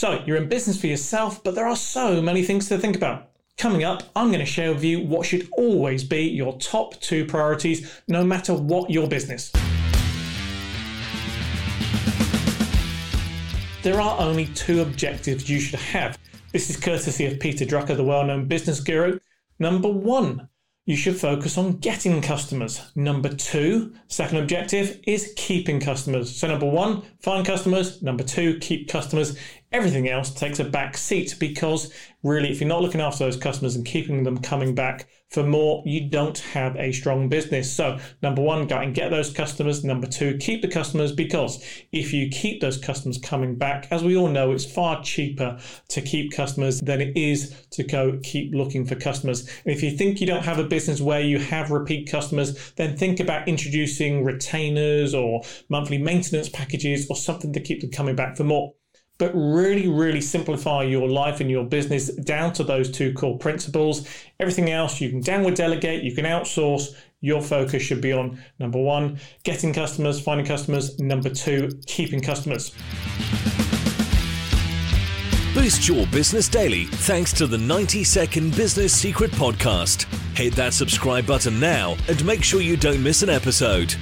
So, you're in business for yourself, but there are so many things to think about. Coming up, I'm going to share with you what should always be your top two priorities, no matter what your business. There are only two objectives you should have. This is courtesy of Peter Drucker, the well known business guru. Number one, you should focus on getting customers. Number two, second objective is keeping customers. So, number one, find customers. Number two, keep customers. Everything else takes a back seat because really, if you're not looking after those customers and keeping them coming back for more, you don't have a strong business. So, number one, go and get those customers. Number two, keep the customers because if you keep those customers coming back, as we all know, it's far cheaper to keep customers than it is to go keep looking for customers. And if you think you don't have a business where you have repeat customers, then think about introducing retainers or monthly maintenance packages or something to keep them coming back for more but really, really simplify your life and your business down to those two core principles. Everything else you can downward delegate, you can outsource. Your focus should be on number one, getting customers, finding customers, number two, keeping customers. Boost your business daily thanks to the 90 Second Business Secret Podcast. Hit that subscribe button now and make sure you don't miss an episode.